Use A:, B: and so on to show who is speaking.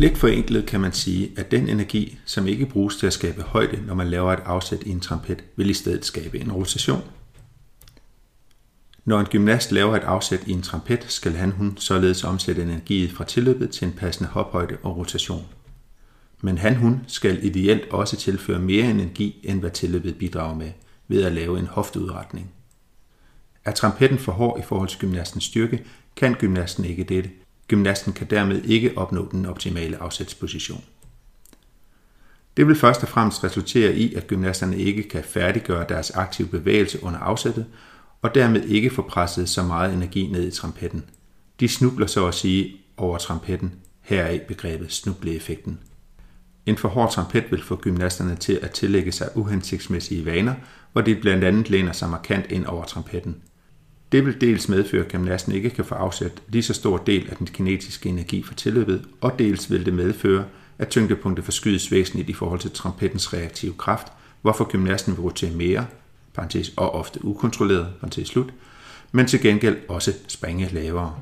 A: Lidt forenklet kan man sige, at den energi, som ikke bruges til at skabe højde, når man laver et afsæt i en trampet, vil i stedet skabe en rotation. Når en gymnast laver et afsæt i en trampet, skal han hun således omsætte energiet fra tilløbet til en passende hophøjde og rotation. Men han hun skal ideelt også tilføre mere energi, end hvad tilløbet bidrager med, ved at lave en hofteudretning. Er trampetten for hård i forhold til gymnastens styrke, kan gymnasten ikke dette. Gymnasten kan dermed ikke opnå den optimale afsætsposition. Det vil først og fremmest resultere i, at gymnasterne ikke kan færdiggøre deres aktive bevægelse under afsættet, og dermed ikke få presset så meget energi ned i trampetten. De snubler så at sige over trampetten, heraf begrebet snubleeffekten. En for hård trampet vil få gymnasterne til at tillægge sig uhensigtsmæssige vaner, hvor de blandt andet læner sig markant ind over trampetten. Det vil dels medføre, at gymnasten ikke kan få afsat lige så stor del af den kinetiske energi for tilløbet, og dels vil det medføre, at tyngdepunktet forskydes væsentligt i forhold til trampettens reaktive kraft, hvorfor gymnasten vil rotere mere, parentes, og ofte ukontrolleret, parentes slut, men til gengæld også springe lavere.